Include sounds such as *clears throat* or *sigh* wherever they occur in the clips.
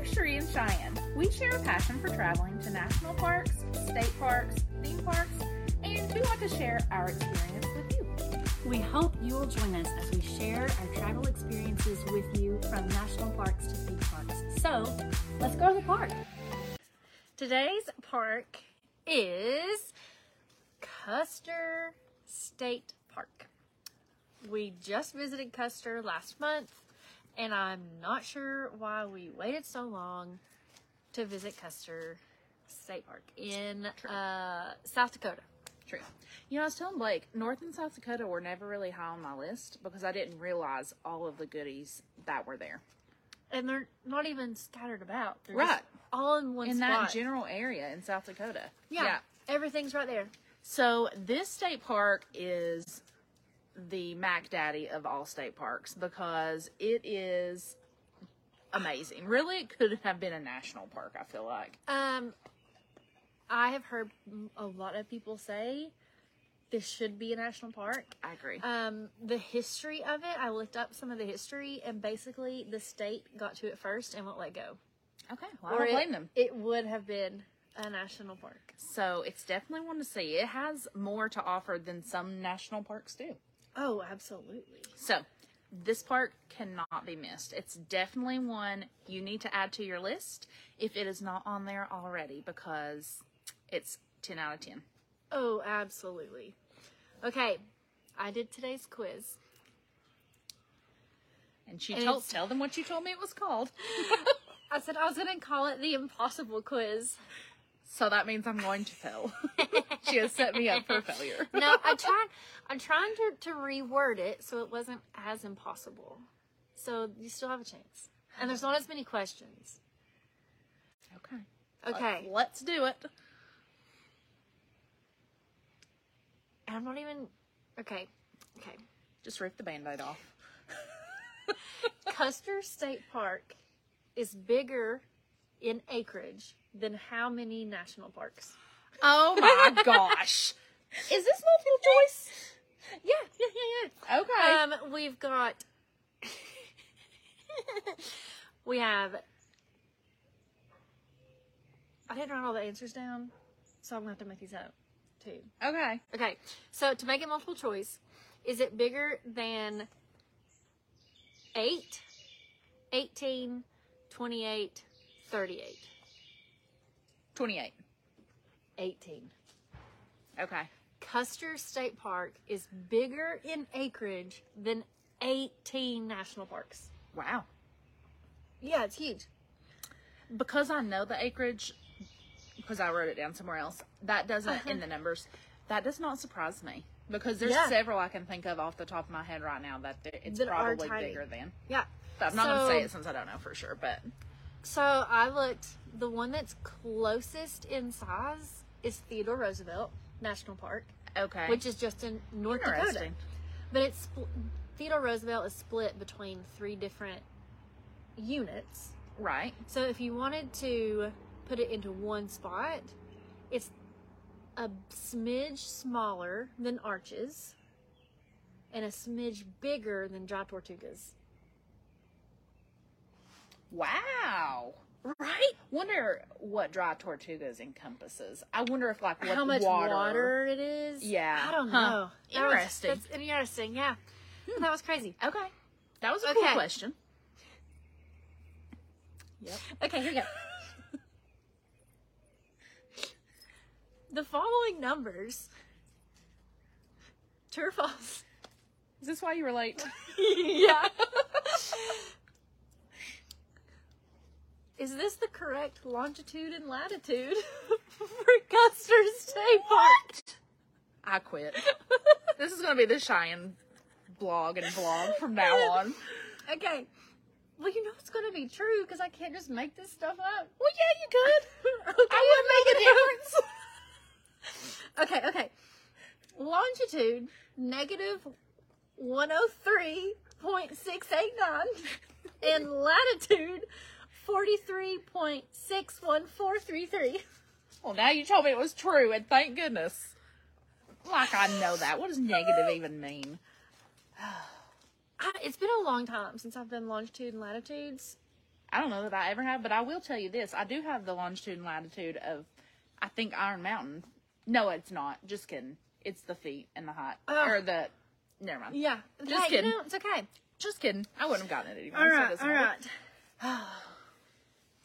We're Sheree and Cheyenne. We share a passion for traveling to national parks, state parks, theme parks, and we want to share our experience with you. We hope you will join us as we share our travel experiences with you from national parks to theme parks. So, let's go to the park. Today's park is Custer State Park. We just visited Custer last month, and I'm not sure why we waited so long to visit Custer State Park in uh, South Dakota. True. You know, I was telling Blake, North and South Dakota were never really high on my list because I didn't realize all of the goodies that were there. And they're not even scattered about. They're Right. all in one In spot. that general area in South Dakota. yeah, everything's right there. So this state park is the Mac Daddy of all state parks because it is amazing. Really, it could have been a national park. I feel like. Um, I have heard a lot of people say this should be a national park. I agree. Um, the history of it, I looked up some of the history, and basically the state got to it first and won't let go. okay, well, I don't it, blame them. it would have been a national park. So it's definitely one to see. It has more to offer than some national parks do. Oh, absolutely. So this park cannot be missed. It's definitely one you need to add to your list if it is not on there already because it's 10 out of 10. Oh, absolutely. Okay, I did today's quiz. And she And told tell them what you told me it was called. *laughs* I said I was going to call it the impossible quiz. So that means I'm going to fail. *laughs* she has set me up for failure. No, I tried. I'm trying to, to reword it so it wasn't as impossible. So you still have a chance, and there's not as many questions. Okay. Okay, Let's do it. I'm not even. Okay, okay. Just rip the band-aid off. *laughs* Custer State Park is bigger in acreage than how many national parks? Oh my *laughs* gosh. Is this multiple choice? Yeah, yeah, yeah, yeah. Okay. Um, we've got. we have. I didn't write all the answers down, so I'm gonna have to make these up too. okay. Okay, so to make it multiple choice, is it bigger than 8, 18, 28, 38? 28. 18. Okay. Custer State Park is bigger in acreage than 18 national parks. Wow. Yeah, it's huge. Because I know the acreage, because I wrote it down somewhere else, that doesn't, in uh-huh. the numbers, that does not surprise me. Because there's Yeah. several I can think of off the top of my head right now that it's That probably bigger than. Yeah. But I'm not going to say it since I don't know for sure, but So I looked, the one that's closest in size is Theodore Roosevelt National Park, okay. which is just in North Dakota. But it's spl- Theodore Roosevelt is split between three different units. Right. So if you wanted to put it into one spot, it's a smidge smaller than Arches and a smidge bigger than Dry Tortugas. Wow. Right? Wonder what dry tortugas encompasses. I wonder if like what How much water, water. it is? Yeah. I don't Huh. know. That was- Interesting. that's interesting, yeah. That was crazy. Okay. That was a cool question. Yep. Okay, here we go. *laughs* the following numbers. True or false? Is this why you were late? *laughs* yeah. *laughs* Is this the correct longitude and latitude *laughs* for Custer State Park? I quit. this is gonna be the Cheyenne blog and vlog from now *laughs* on. Okay. Well, you know it's going to be true because I can't just make this stuff up. Well, yeah, you could. *laughs* okay, I would make a difference. okay, okay. Longitude negative 103.689 and latitude 43.61433. Well, now you told me it was true, and thank goodness. Like I know that. What does negative even mean? *sighs* I, it's been a long time since I've done longitude and latitudes. I don't know that I ever have, but I will tell you this: I do have the longitude and latitude of, I think Iron Mountain. No, it's not. Just kidding. It's the feet and the height, or the. Never mind. Yeah. Just hey, kidding. You know, it's okay. Just kidding. I wouldn't have gotten it anyway. All so right. doesn't All right. *sighs* *sighs*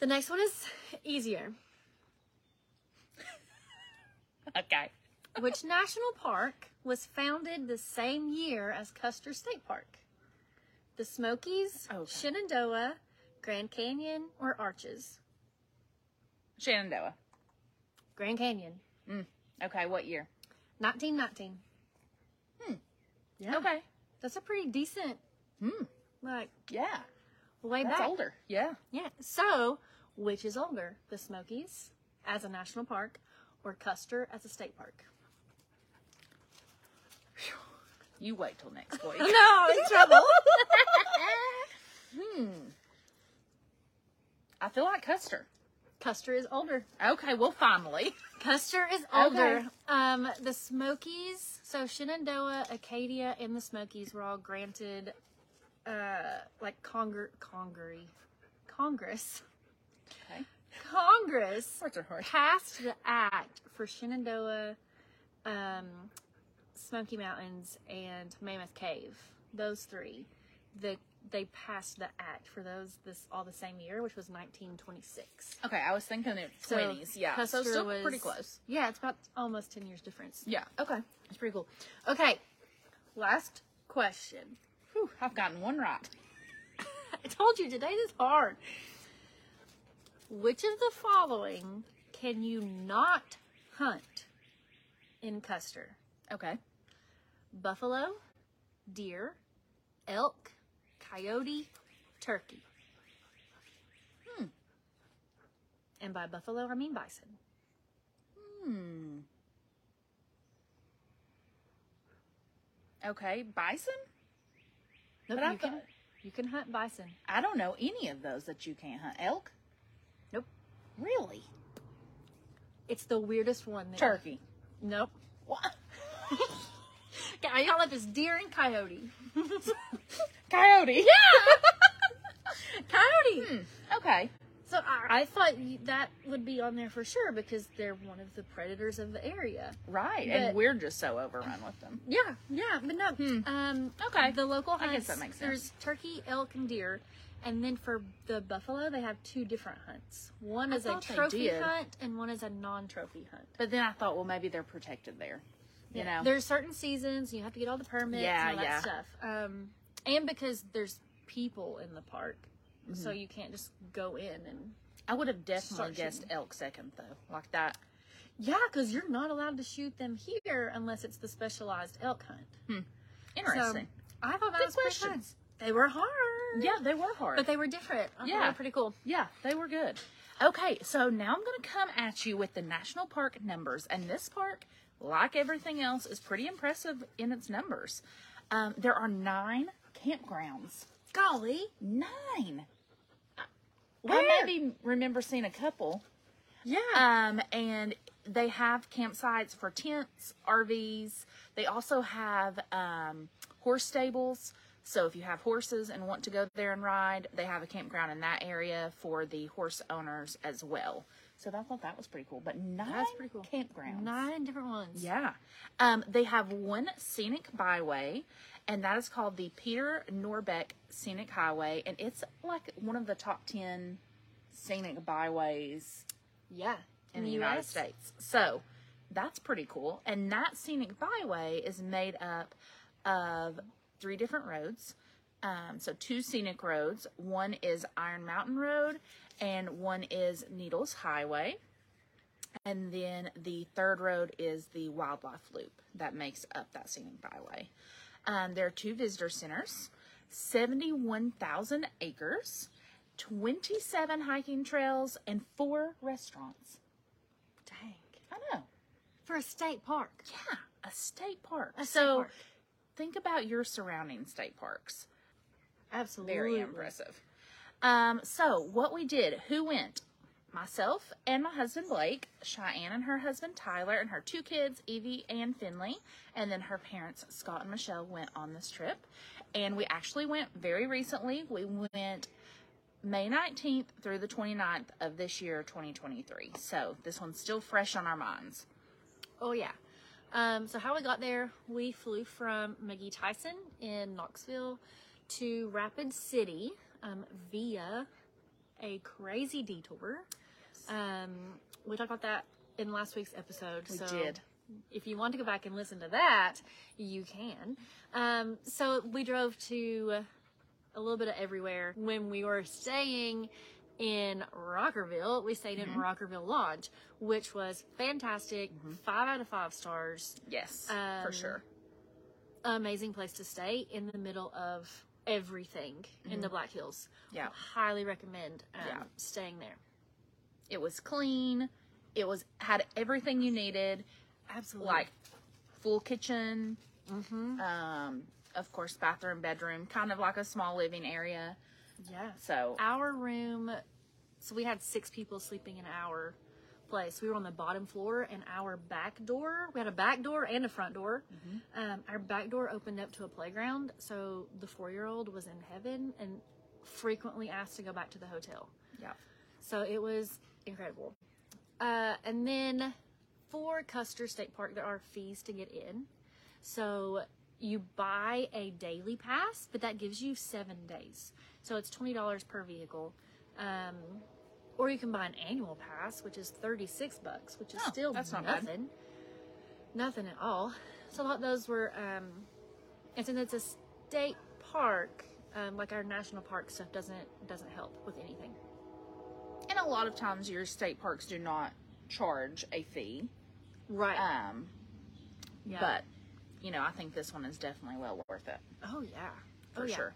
the next one is easier. Okay. Which national park was founded the same year as Custer State Park? The Smokies, Okay. Shenandoah, Grand Canyon, or Arches? Shenandoah. Grand Canyon. Okay. What year? 1919. Hmm. Yeah. Okay. That's a pretty decent, Hmm. like, Yeah. Way That's back. older. Yeah. Yeah. So, which is older? The Smokies as a national park or Custer as a state park? You wait till next week. *laughs* No, in trouble. *laughs* hmm. I feel like Custer. Custer is older. Okay. Well, finally. Custer is older. Okay. Um, the Smokies, so Shenandoah, Acadia, and the Smokies were all granted, uh, like Congr- Congress, Congress, Okay. Congress Words are hard. passed the act for Shenandoah, um, Smoky Mountains, and Mammoth Cave. Those three, the they passed the act for those this all the same year, which was 1926. Okay, I was thinking it So, twenties. yeah, so Custer still was- pretty close. Yeah, it's about almost 10 years difference. Yeah. Okay. It's pretty cool. Okay, last question. Whew, I've gotten one right. *laughs* I told you today is hard. Which of the following can you not hunt in Custer? Okay. Buffalo, deer, elk, coyote, turkey. Hmm. And by buffalo, I mean bison. Hmm. Okay, bison. Nope, But I you can you can hunt bison. I don't know any of those that you can't hunt. Elk. Nope. Really? It's the weirdest one. that- Turkey. Nope. What? I got left is deer and coyote. *laughs* Coyote. Yeah. *laughs* coyote. Hmm. Okay. So I, I thought that would be on there for sure because they're one of the predators of the area. Right, But- and we're just so overrun with them. Yeah, yeah, but no. Um, Okay. The local hunts. I guess that makes sense. There's turkey, elk, and deer, and then for the buffalo, they have two different hunts. One I is a trophy hunt, and one is a non-trophy hunt. But then I thought, well, maybe they're protected there. You know. there's certain seasons you have to get all the permits Yeah, and all that yeah. stuff. Um, and because there's people in the park, so Mm-hmm. you can't just go in and I would have definitely guessed shooting. elk second though, like that. yeah, because you're not allowed to shoot them here unless it's the specialized elk hunt. Interesting. So I thought that Good was questions. They were hard. yeah, they were hard. but they were different. I Yeah. they were pretty cool. Yeah, they were good. Okay, so now I'm going to come at you with the national park numbers. And this park, like everything else, is pretty impressive in its numbers. Um, there are nine campgrounds. Golly, Nine. Where? I maybe remember seeing a couple. yeah. Um, and they have campsites for tents, RVs. They also have um, horse stables. So if you have horses and want to go there and ride, they have a campground in that area for the horse owners as well. So I thought that was pretty cool. But nine That's pretty cool. campgrounds. Nine different ones. Yeah. Um, they have one scenic byway, and that is called the Peter Norbeck Scenic Highway. And it's like one of the top 10 scenic byways Yeah. in the United States. So that's pretty cool. And that scenic byway is made up of three different roads. Um, so two scenic roads. One is Iron Mountain Road, and one is Needles Highway. And then the third road is the Wildlife Loop that makes up that scenic byway. Um, there are two visitor centers, 71,000 acres, 27 hiking trails, and four restaurants. Dang. I know. For a state park. Yeah, a state park. A state so park. think about your surrounding state parks. Absolutely. Very impressive. Um, so what we did, who went? Myself and my husband Blake, Cheyenne and her husband Tyler, and her two kids, Evie and Finley, and then her parents, Scott and Michelle, went on this trip. And we actually went very recently. We went May 19th through the 29th of this year, 2023. So this one's still fresh on our minds. Oh yeah. Um, so how we got there, we flew from McGhee Tyson in Knoxville to Rapid City um, via a crazy detour. Um, we talked about that in last week's episode. We so did. If you want to go back and listen to that, you can. Um, so we drove to a little bit of everywhere. When we were staying in Rockerville, we stayed in Rockerville Lodge, which was fantastic. Five out of five stars. Yes, for Um, sure. Amazing place to stay in the middle of everything in the Black Hills. Yeah. Highly recommend um, Yeah. staying there. It was clean. It was had everything you needed, Absolutely. like full kitchen. Um, of course, bathroom, bedroom, kind of like a small living area. yeah. So Our room, so we had six people sleeping in our place. We were on the bottom floor, and our back door, we had a back door and a front door. Um, our back door opened up to a playground, so the four year old was in heaven and frequently asked to go back to the hotel. yeah, So it was incredible. Uh, and then for Custer State Park, there are fees to get in. So you buy a daily pass, but that gives you seven days. So it's twenty dollars per vehicle. Um, or you can buy an annual pass, which is thirty six bucks, which is Oh, still that's not bad. nothing. Nothing at all. So a lot of those were, um, and since it's a state park, um, like our national park stuff doesn't doesn't help with anything. A lot of times your state parks do not charge a fee. Right. Um, yeah. but you know, I think this one is definitely well worth it Oh yeah, for oh, yeah. sure.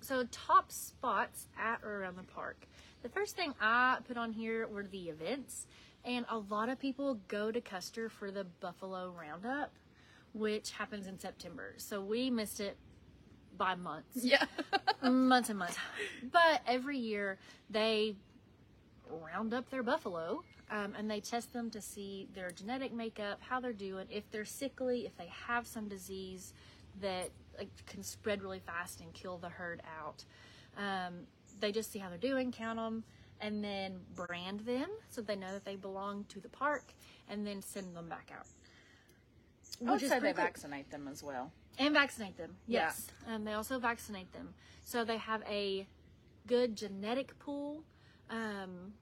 So top spots at or around the park. The first thing I put on here were the events, and a lot of people go to Custer for the Buffalo Roundup, which happens in September. So we missed it by months, Yeah. *laughs* months and months. But every year they round up their buffalo. Um, and they test them to see their genetic makeup, how they're doing, if they're sickly, if they have some disease that like, can spread really fast and kill the herd out. Um, they just see how they're doing, count them, and then brand them so they know that they belong to the park, and then send them back out. I would say they cool. vaccinate them as well. And vaccinate them. Yeah. Yes. Um, they also vaccinate them. So they have a good genetic pool um,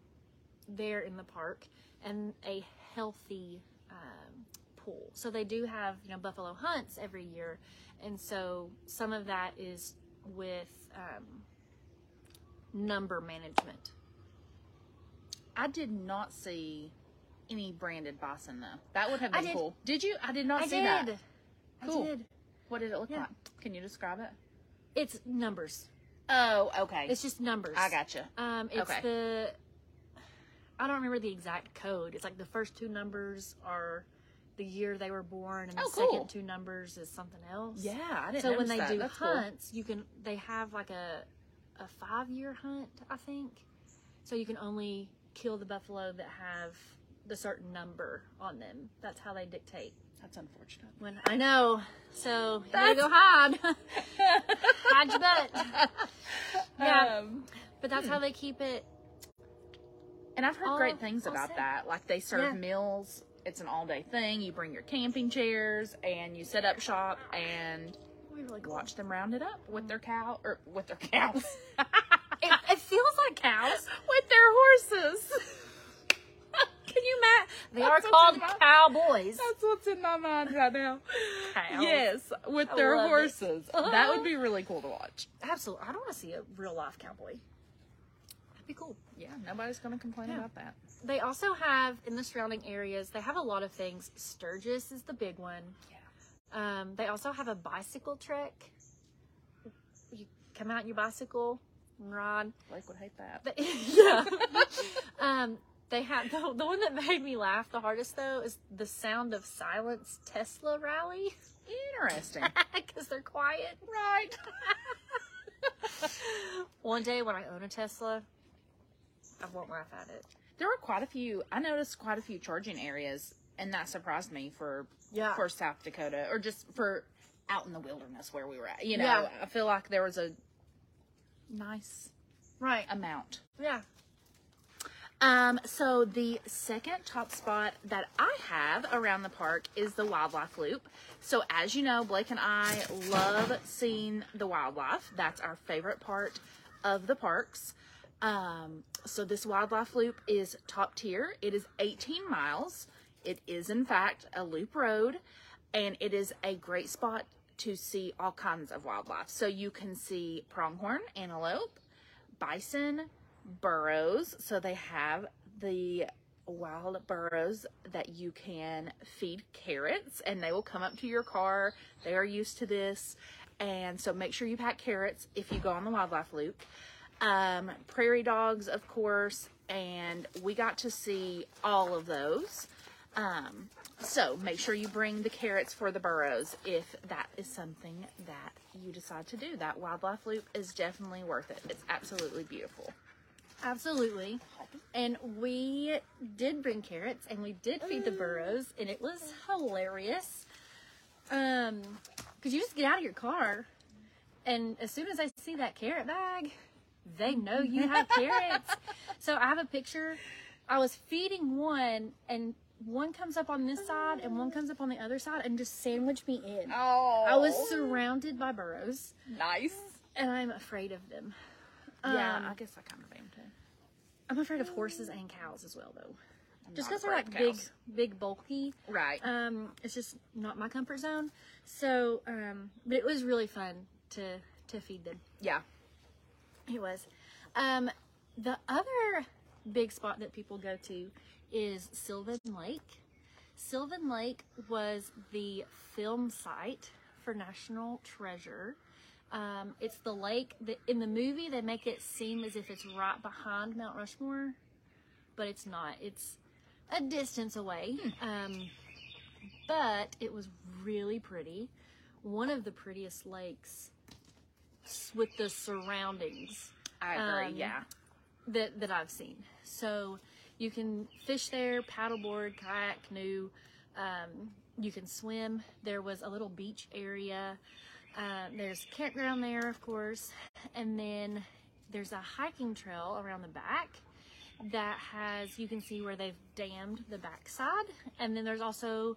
there in the park and a healthy um, pool. So they do have, you know, buffalo hunts every year. And so some of that is with um, number management. I did not see any branded bison though. That would have been did. cool. Did you? I did not I see did. that. Cool. I did. What did it look Yeah. like? Can you describe it? It's numbers. Oh, okay. It's just numbers. I gotcha. Um, it's Okay. the I don't remember the exact code. It's like the first two numbers are the year they were born, and the Oh, cool. second two numbers is something else. Yeah, I didn't. So when they that. do That's cool. hunts, you can they have like a a five year hunt, I think. So you can only kill the buffalo that have the certain number on them. That's how they dictate. That's unfortunate. When I know, so you gotta go hide, hide your butt. Yeah. Um, But that's how they keep it. and I've heard All- great things about set. that. Like they serve Yeah. meals. It's an all day thing. You bring your camping chairs and you set up shop and We really cool. watch them round it up with their cow or with their cows. *laughs* It, it feels like cows. *laughs* with their horses. Can you imagine? They are called cowboys. That's what's in my mind right now. Cows. Yes, with I their horses. That would be really cool to watch. Absolutely. I don't want to see a real life cowboy. That'd be cool. Yeah, nobody's going to complain Yeah. about that. They also have in the surrounding areas. They have a lot of things. Sturgis is the big one. Yeah. Um, they also have a bicycle trek. You come out on your bicycle and ride. Blake would hate that. But- *laughs* yeah. *laughs* um, they have *laughs* the, the one that made me laugh the hardest though is the Sound of Silence Tesla rally Interesting. *laughs* because they're quiet. right. *laughs* One day when I own a Tesla, I won't laugh at it. There were quite a few. I noticed quite a few charging areas, and that surprised me for Yeah. for South Dakota or just for out in the wilderness where we were at. You know, Yeah. I feel like there was a nice Right. amount. Yeah. Um, so the second top spot that I have around the park is the wildlife loop. So as you know, Blake and I love seeing the wildlife. That's our favorite part of the parks. Um, so this wildlife loop is top tier. It is 18 miles. It is in fact a loop road and it is a great spot to see all kinds of wildlife. So you can see pronghorn antelope, bison, burros. So they have the wild burros that you can feed carrots and they will come up to your car. They are used to this. And so make sure you pack carrots if you go on the wildlife loop. Um, prairie dogs, of course, and we got to see all of those. Um, so make sure you bring the carrots for the burros if that is something that you decide to do. That wildlife loop is definitely worth it. It's absolutely beautiful. Absolutely. And we did bring carrots and we did feed the burros and it was hilarious. Um, cause you just get out of your car and as soon as I see that carrot bag, they know you have *laughs* carrots. So I have a picture. I was feeding one and one comes up on this side and one comes up on the other side and just sandwiched me in. Oh, I was surrounded by burros nice. and I'm afraid of them. Yeah, Um, I guess I kind of am. I'm afraid of horses and cows as well, though. Just because they're like big, big, bulky. Right. Um, it's just not my comfort zone. So, um, but it was really fun to to feed them. yeah. It was. Um, the other big spot that people go to is Sylvan Lake. Sylvan Lake was the film site for National Treasure. Um, it's the lake that in the movie they make it seem as if it's right behind Mount Rushmore, but it's not. It's a distance away. Um, but it was really pretty. One of the prettiest lakes with the surroundings I agree. Um, yeah. that that I've seen. So you can fish there, paddleboard, kayak, canoe. Um, you can swim. There was a little beach area. Uh, there's campground there, of course, and then there's a hiking trail around the back that has you can see where they've dammed the backside, and then there's also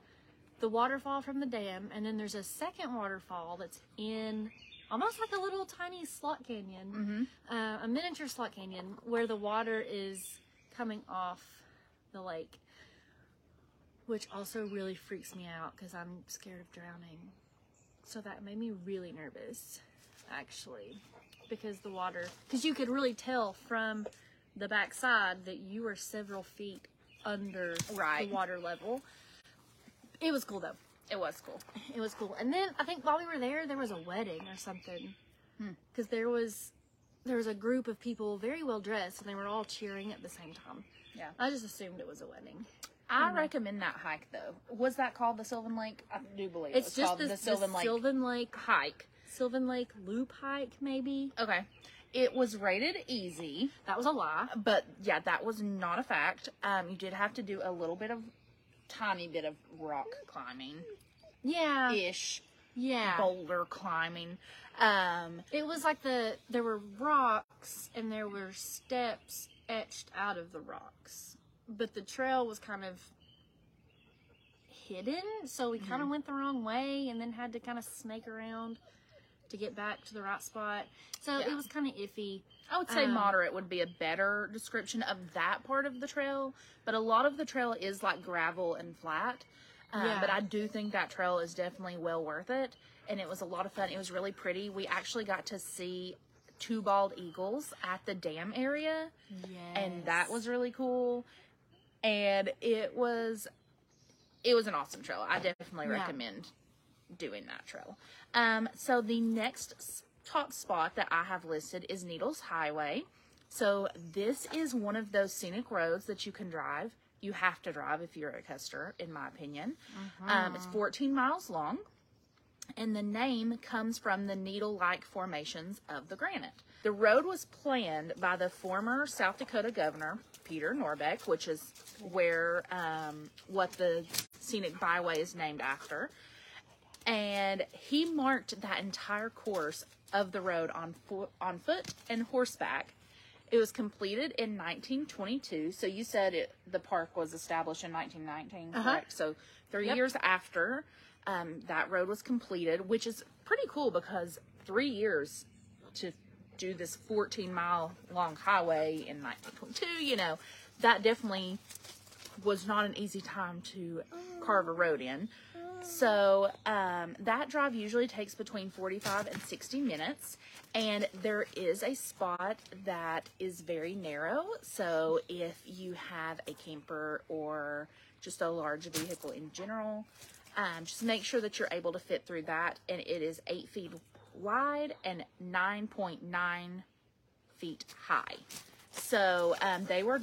the waterfall from the dam, and then there's a second waterfall that's in almost like a little tiny slot canyon, uh, a miniature slot canyon where the water is coming off the lake, which also really freaks me out because I'm scared of drowning. So that made me really nervous, actually, because the water, because you could really tell from the backside that you were several feet under Right. the water level. It was cool though. It was cool. It was cool. And then I think while we were there, there was a wedding or something. Hmm. Because there was there was a group of people very well dressed, and they were all cheering at the same time. Yeah. I just assumed it was a wedding. I recommend that hike though. Was that called the Sylvan Lake? I do believe It's it was just called this, the Sylvan Lake Sylvan Lake hike. Sylvan Lake loop hike, maybe. Okay. It was rated easy, That was a lie. but yeah, that was not a fact. Um, you did have to do a little bit of, tiny bit of rock climbing Yeah, ish, yeah. boulder climbing. Um, It was like the there were rocks and there were steps etched out of the rocks, but the trail was kind of hidden, so we kind of went the wrong way and then had to kind of snake around to get back to the right spot. So Yeah. it was kind of iffy. I would say Um, moderate would be a better description of that part of the trail, but a lot of the trail is like gravel and flat. Um, Yeah. But I do think that trail is definitely well worth it, and it was a lot of fun. It was really pretty. We actually got to see two bald eagles at the dam area, Yes. and that was really cool. And it was, it was an awesome trail. I definitely Yeah. recommend doing that trail. Um, so the next top spot that I have listed is Needles Highway. So this is one of those scenic roads that you can drive. You have to drive if you're a Custer, in my opinion. Um, it's 14 miles long, and the name comes from the needle-like formations of the granite. The road was planned by the former South Dakota governor Peter Norbeck, which is where um, what the scenic byway is named after and he marked that entire course of the road on fo- on foot and horseback It was completed in 1922. So you said it, the park was established in 1919, Uh-huh. correct? So three Yep. years after um, that road was completed, which is pretty cool because three years to do this 14 mile long highway in 1922, you know, that definitely was not an easy time to carve a road in. So um, that drive usually takes between 45 and 60 minutes. And there is a spot that is very narrow. So if you have a camper or just a large vehicle in general, um, just make sure that you're able to fit through that. And it is eight feet wide and 9.9 feet high. So um, they were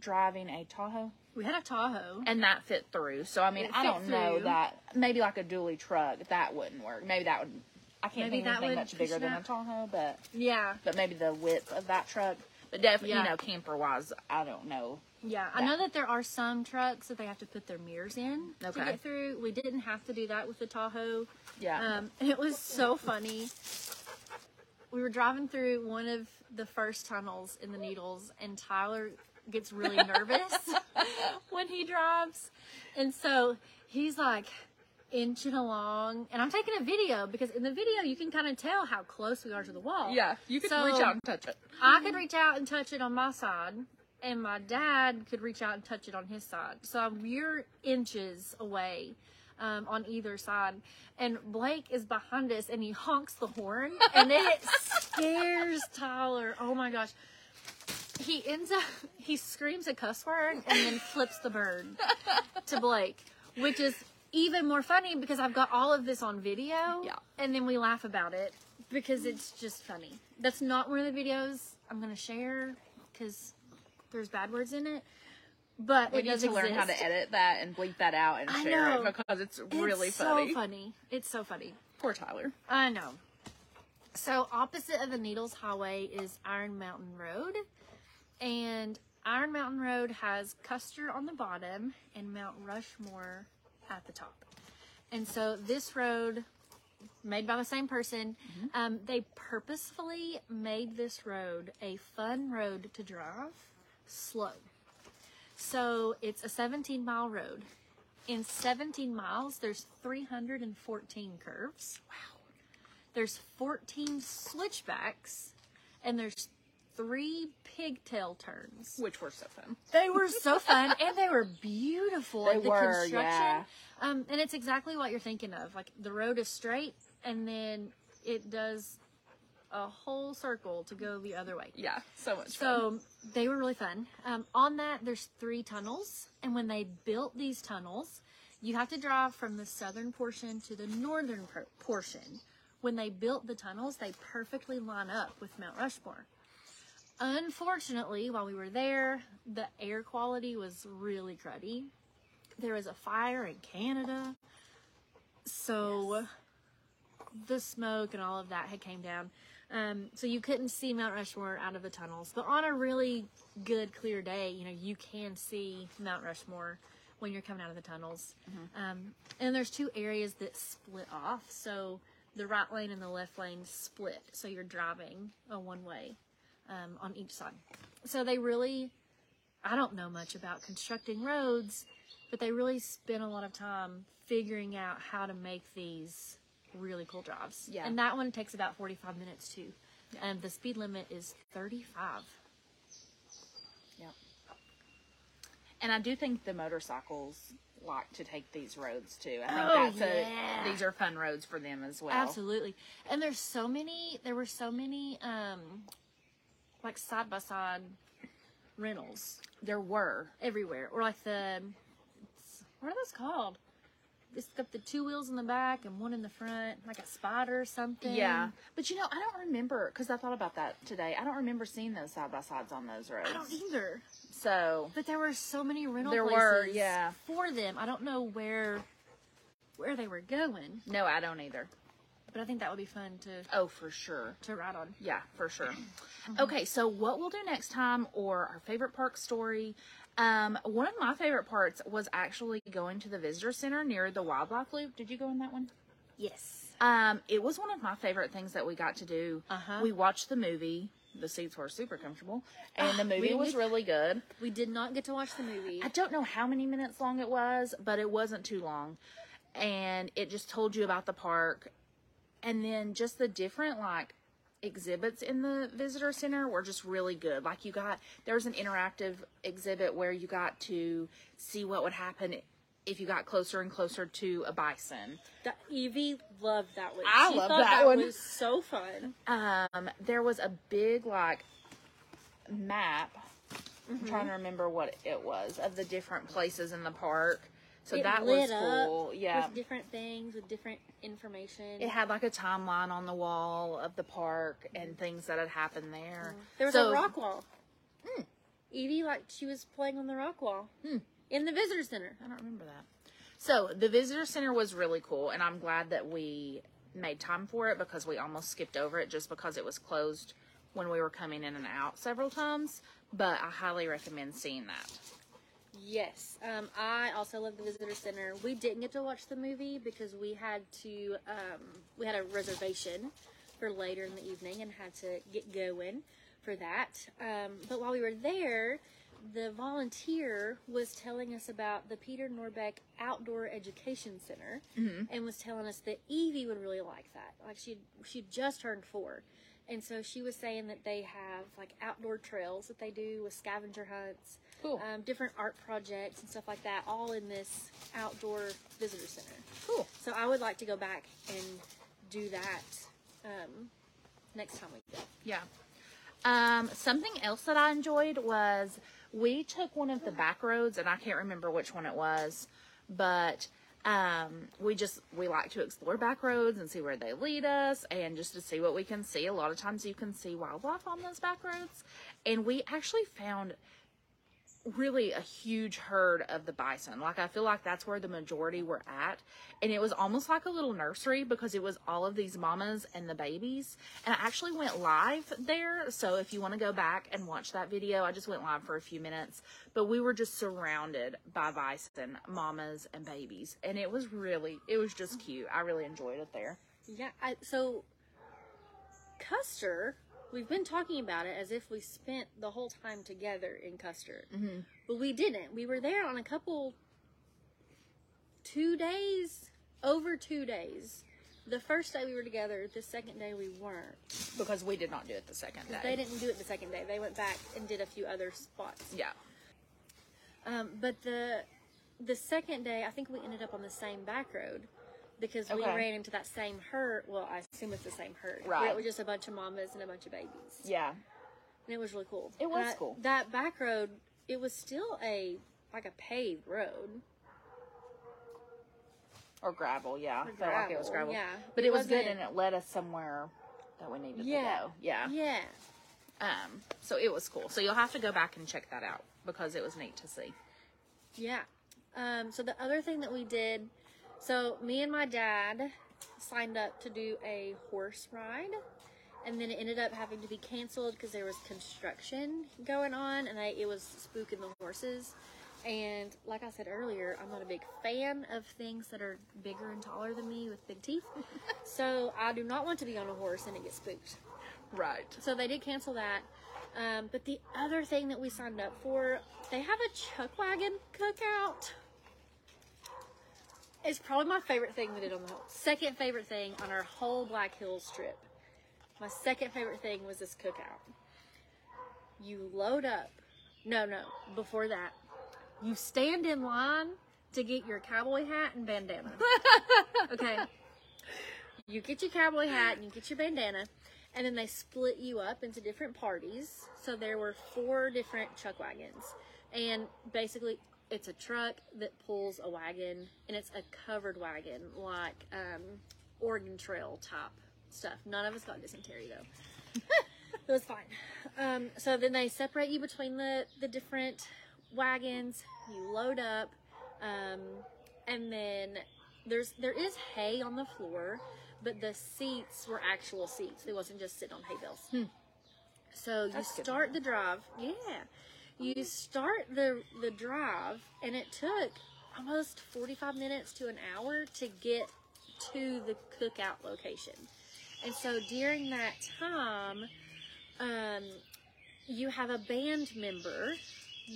driving a Tahoe We had a Tahoe. and that fit through. So I mean, It I fit don't know through. that maybe like a dually truck that wouldn't work. Maybe that would. I can't Maybe think that of anything would much push bigger it than a. Tahoe, but Yeah. but maybe the width of that truck. But definitely, Yeah. you know, camper wise, I don't know. Yeah, I know that there are some trucks that they have to put their mirrors in to Okay. get through. We didn't have to do that with the Tahoe. Yeah. Um, *laughs* it was so funny. We were driving through one of the first tunnels in the Needles, and Tyler gets really *laughs* nervous *laughs* when he drives. And so he's like inching along, and I'm taking a video because in the video you can kind of tell how close we are to the wall. yeah, you could So- reach out and touch it. I could reach out and touch it on my side, and my dad could reach out and touch it on his side. So we're inches away um, on either side. And Blake is behind us, and he honks the horn, and it *laughs* scares Tyler. Oh my gosh. He ends up, he screams a cuss word and then flips the bird to Blake, which is even more funny because I've got all of this on video. Yeah. And then we laugh about it because it's just funny. That's not one of the videos I'm going to share because there's bad words in it. But We it need to learn how to edit that and bleep that out and I share know. it because it's really it's funny. so funny. It's so funny. Poor Tyler. I know. So opposite of the Needles Highway is Iron Mountain Road, and Iron Mountain Road has Custer on the bottom and Mount Rushmore at the top. And so this road, made by the same person, um, they purposefully made this road a fun road to drive slow. So it's a 17 mile road. In 17 miles, there's 314 curves. Wow. There's 14 switchbacks, and there's three pigtail turns. Which were so fun. They were so fun, and they were beautiful. They the were, construction, yeah. Um, and it's exactly what you're thinking of. Like the road is straight, and then it does a whole circle to go the other way. Yeah, so much fun. So they were really fun. Um, on that, there's three tunnels, and when they built these tunnels, you have to drive from the southern portion to the northern por- portion. When they built the tunnels, they perfectly line up with Mount Rushmore. Unfortunately, while we were there, the air quality was really cruddy. There was a fire in Canada, so the smoke and all of that had came down. Um, so you couldn't see Mount Rushmore out of the tunnels. But on a really good, clear day, you know, you can see Mount Rushmore when you're coming out of the tunnels. Um, and there's two areas that split off. So the right lane and the left lane split. So you're driving a one way um, on each side. So they really, I don't know much about constructing roads, but they really spent a lot of time figuring out how to make these really cool drives. Yeah. And that one takes about 45 minutes too. And the speed limit is 35. Yeah. And I do think the motorcycles like to take these roads too. I think Oh, that's a, yeah. these are fun roads for them as well. Absolutely. And there's so many, there were so many, um, like side by side rentals There were. everywhere. Or like the, what are those called? It's got the two wheels in the back and one in the front, like a spider or something. Yeah. But you know, I don't remember because I thought about that today. I don't remember seeing those side by sides on those roads. I don't either. So But there were so many rental There places were, yeah. for them. I don't know where where they were going, no, I don't either. but I think that would be fun to Oh, for sure. to ride on. Yeah, for sure. *clears throat* Okay, so what we'll do next time, or our favorite park story. Um, one of my favorite parts was actually going to the visitor center near the Wildlife Loop. Did you go in that one? Yes. Um, it was one of my favorite things that we got to do. Uh-huh. We watched the movie the seats were super comfortable, and the movie was get- really good. We did not get to watch the movie. I don't know how many minutes long it was, but it wasn't too long. And it just told you about the park. And then just the different like exhibits in the visitor center were just really good. Like you got there was an interactive exhibit where you got to see what would happen if you got closer and closer to a bison. That Evie loved that one. I love that that one. It was so fun. Um there was a big like map. I'm Mm-hmm. trying to remember what it was of the different places in the park. So it that was cool. Yeah. with different things with different information. It had like a timeline on the wall of the park and things that had happened there. Mm-hmm. There was So- a rock wall. Hmm. Evie, like she was playing on the rock wall hmm. in the visitor center. I don't remember that. So the visitor center was really cool, and I'm glad that we made time for it because we almost skipped over it just because it was closed when we were coming in and out several times. But I highly recommend seeing that. Yes, um, I also love the visitor center. We didn't get to watch the movie because we had to. Um, we had a reservation for later in the evening and had to get going for that. Um, but while we were there, the volunteer was telling us about the Peter Norbeck Outdoor Education Center and was telling us that Evie would really like that. Like she she just turned four. And so she was saying that they have like outdoor trails that they do with scavenger hunts, Cool. um, different art projects and stuff like that, all in this outdoor visitor center. Cool. So I would like to go back and do that um, next time we go. Yeah. Um, something else that I enjoyed was we took one of the back roads, and I can't remember which one it was, but um, we just we like to explore back roads and see where they lead us, and just to see what we can see. A lot of times you can see wildlife on those back roads, and we actually found really a huge herd of the bison. Like I feel like that's where the majority were at. And it was almost like a little nursery because it was all of these mamas and the babies. And I actually went live there. So if you want to go back and watch that video, I just went live for a few minutes. But we were just surrounded by bison, mamas and babies. And it was really it was just cute. I really enjoyed it there. Yeah. I, so Custer, we've been talking about it as if we spent the whole time together in Custer, mm-hmm. but we didn't. We were there on a couple, two days, over two days. The first day we were together. The second day we weren't. Because we did not do it the second day. They didn't do it the second day. They went back and did a few other spots. Yeah. Um, but the the second day, I think we ended up on the same back road because we Okay. ran into that same herd. Well, I assume it's the same herd. Right. It was just a bunch of mamas and a bunch of babies. Yeah. And it was really cool. It was cool. That back road, it was still a like a paved road. Or gravel, yeah. Or Felt like it was gravel, gravel. yeah. But It it was good wasn't- and it led us somewhere that we needed Yeah. to go. Yeah. Yeah. Um so it was cool. So you'll have to go back and check that out because it was neat to see. Yeah. Um, so the other thing that we did, so me and my dad signed up to do a horse ride, and then it ended up having to be canceled because there was construction going on, and I, it was spooking the horses. And like I said earlier, I'm not a big fan of things that are bigger and taller than me with big teeth. *laughs* so I do not want to be on a horse and it gets spooked. Right. So they did cancel that. Um, but the other thing that we signed up for, they have a chuck wagon cookout. It's probably my favorite thing we did on the whole. Second favorite thing on our whole Black Hills trip. My second favorite thing was this cookout. You load up. No, no. Before that, you stand in line to get your cowboy hat and bandana. *laughs* okay. You get your cowboy hat and you get your bandana, and then they split you up into different parties. So there were four different chuck wagons, and basically it's a truck that pulls a wagon, and it's a covered wagon like um, Oregon Trail top stuff. None of us got dysentery though. *laughs* it was fine. Um, so then they separate you between the the different wagons. You load up, um, and then there's there is hay on the floor, but the seats were actual seats. It wasn't just sitting on hay bales. So you That's to start the drive. Yeah, you start the the drive, and it took almost forty five minutes to an hour to get to the cookout location. And so during that time, um, you have a band member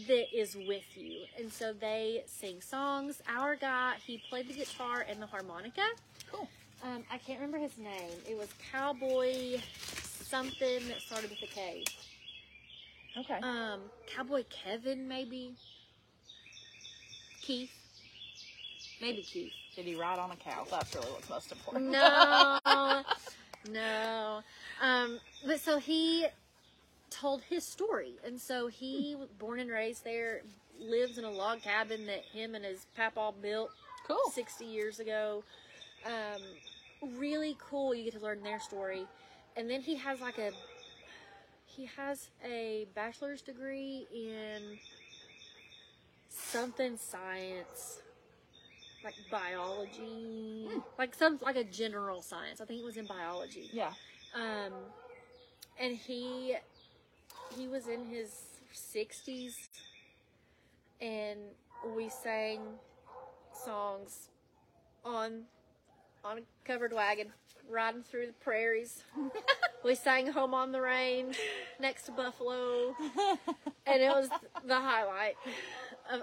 that is with you, and so they sing songs. Our guy, he played the guitar and the harmonica. Cool. Um, I can't remember his name. It was Cowboy something that started with a K. Okay. Um, Cowboy Kevin, maybe. Keith. Maybe Keith. Did he ride on a cow? That's really what's most important. No, *laughs* no. Um, but so he told his story, and so he was born and raised there, lives in a log cabin that him and his papa built Cool. 60 years ago. Um, really cool. You get to learn their story, and then he has like a he has a bachelor's degree in something science, like biology, like some like a general science. I think it was in biology. Yeah. Um, and he he was in his sixties, and we sang songs on on a covered wagon, riding through the prairies. *laughs* we sang "Home on the Range" next to Buffalo, and it was the highlight.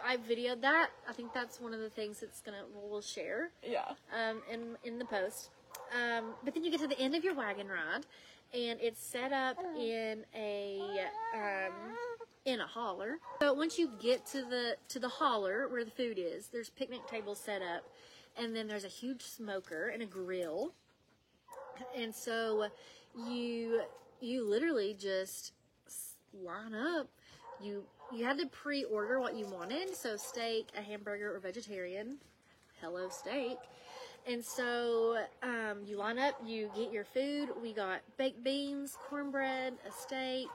I videoed that. I think that's one of the things that's gonna we'll share Yeah. um, in in the post. Um, but then you get to the end of your wagon ride, and it's set up in a um, in a holler. So once you get to the to the holler where the food is, there's picnic tables set up, and then there's a huge smoker and a grill. And so you you literally just line up. You you had to pre-order what you wanted, so steak, a hamburger, or vegetarian. Hello, steak. And so um, you line up, you get your food. We got baked beans, cornbread, a steak,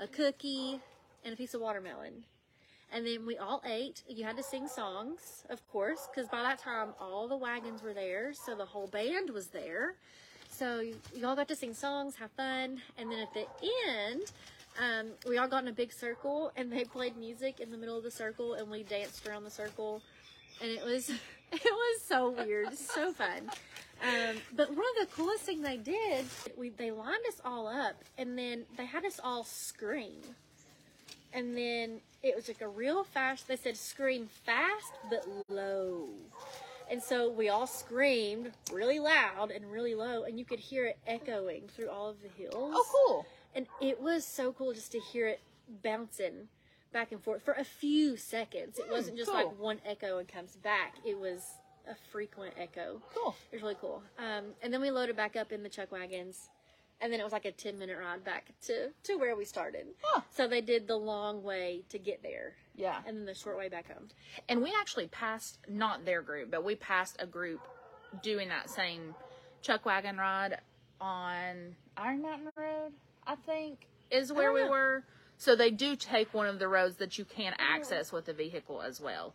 a cookie, and a piece of watermelon. And then we all ate. You had to sing songs, of course, because by that time all the wagons were there, so the whole band was there. So you, all got to sing songs, have fun, and then at the end, um, we all got in a big circle, and they played music in the middle of the circle, and we danced around the circle, and it was *laughs* it was so weird, so fun. Um, but one of the coolest thing they did, we they lined us all up, and then they had us all scream, and then it was like a real fast. They said scream fast but low. And so we all screamed really loud and really low, and you could hear it echoing through all of the hills. Oh, cool. And it was so cool just to hear it bouncing back and forth for a few seconds. It wasn't just cool. like one echo and comes back. It was a frequent echo. Cool. It was really cool. Um, and then we loaded back up in the chuck wagons. And then it was like a 10 minute ride back to, to where we started. Huh. So they did the long way to get there. Yeah. And then the short way back home. And we actually passed not their group, but we passed a group doing that same chuck wagon ride on Iron Mountain Road, I think, is where we know. were. So they do take one of the roads that you can access with a vehicle as well.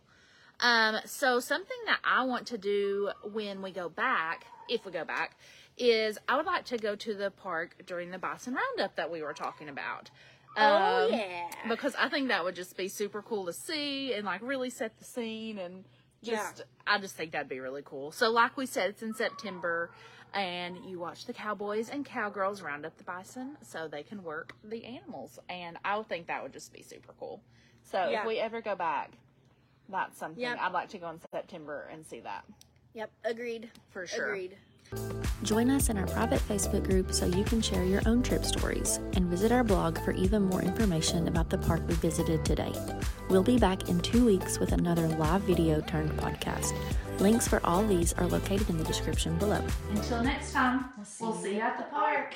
Um, so something that I want to do when we go back, if we go back, is I would like to go to the park during the bison roundup that we were talking about. Oh, Um, yeah. because I think that would just be super cool to see and like really set the scene and just I just think that'd be really cool. So like we said, it's in September and you watch the cowboys and cowgirls round up the bison so they can work the animals and I would think that would just be super cool. So Yeah. if we ever go back, that's something Yep. I'd like to go in September and see that Yep. Agreed. for sure. Agreed. Join us in our private Facebook group so you can share your own trip stories and visit our blog for even more information about the park we visited today. We'll be back in two weeks with another live video turned podcast. Links for all these are located in the description below. Until next time, we'll see you at the park.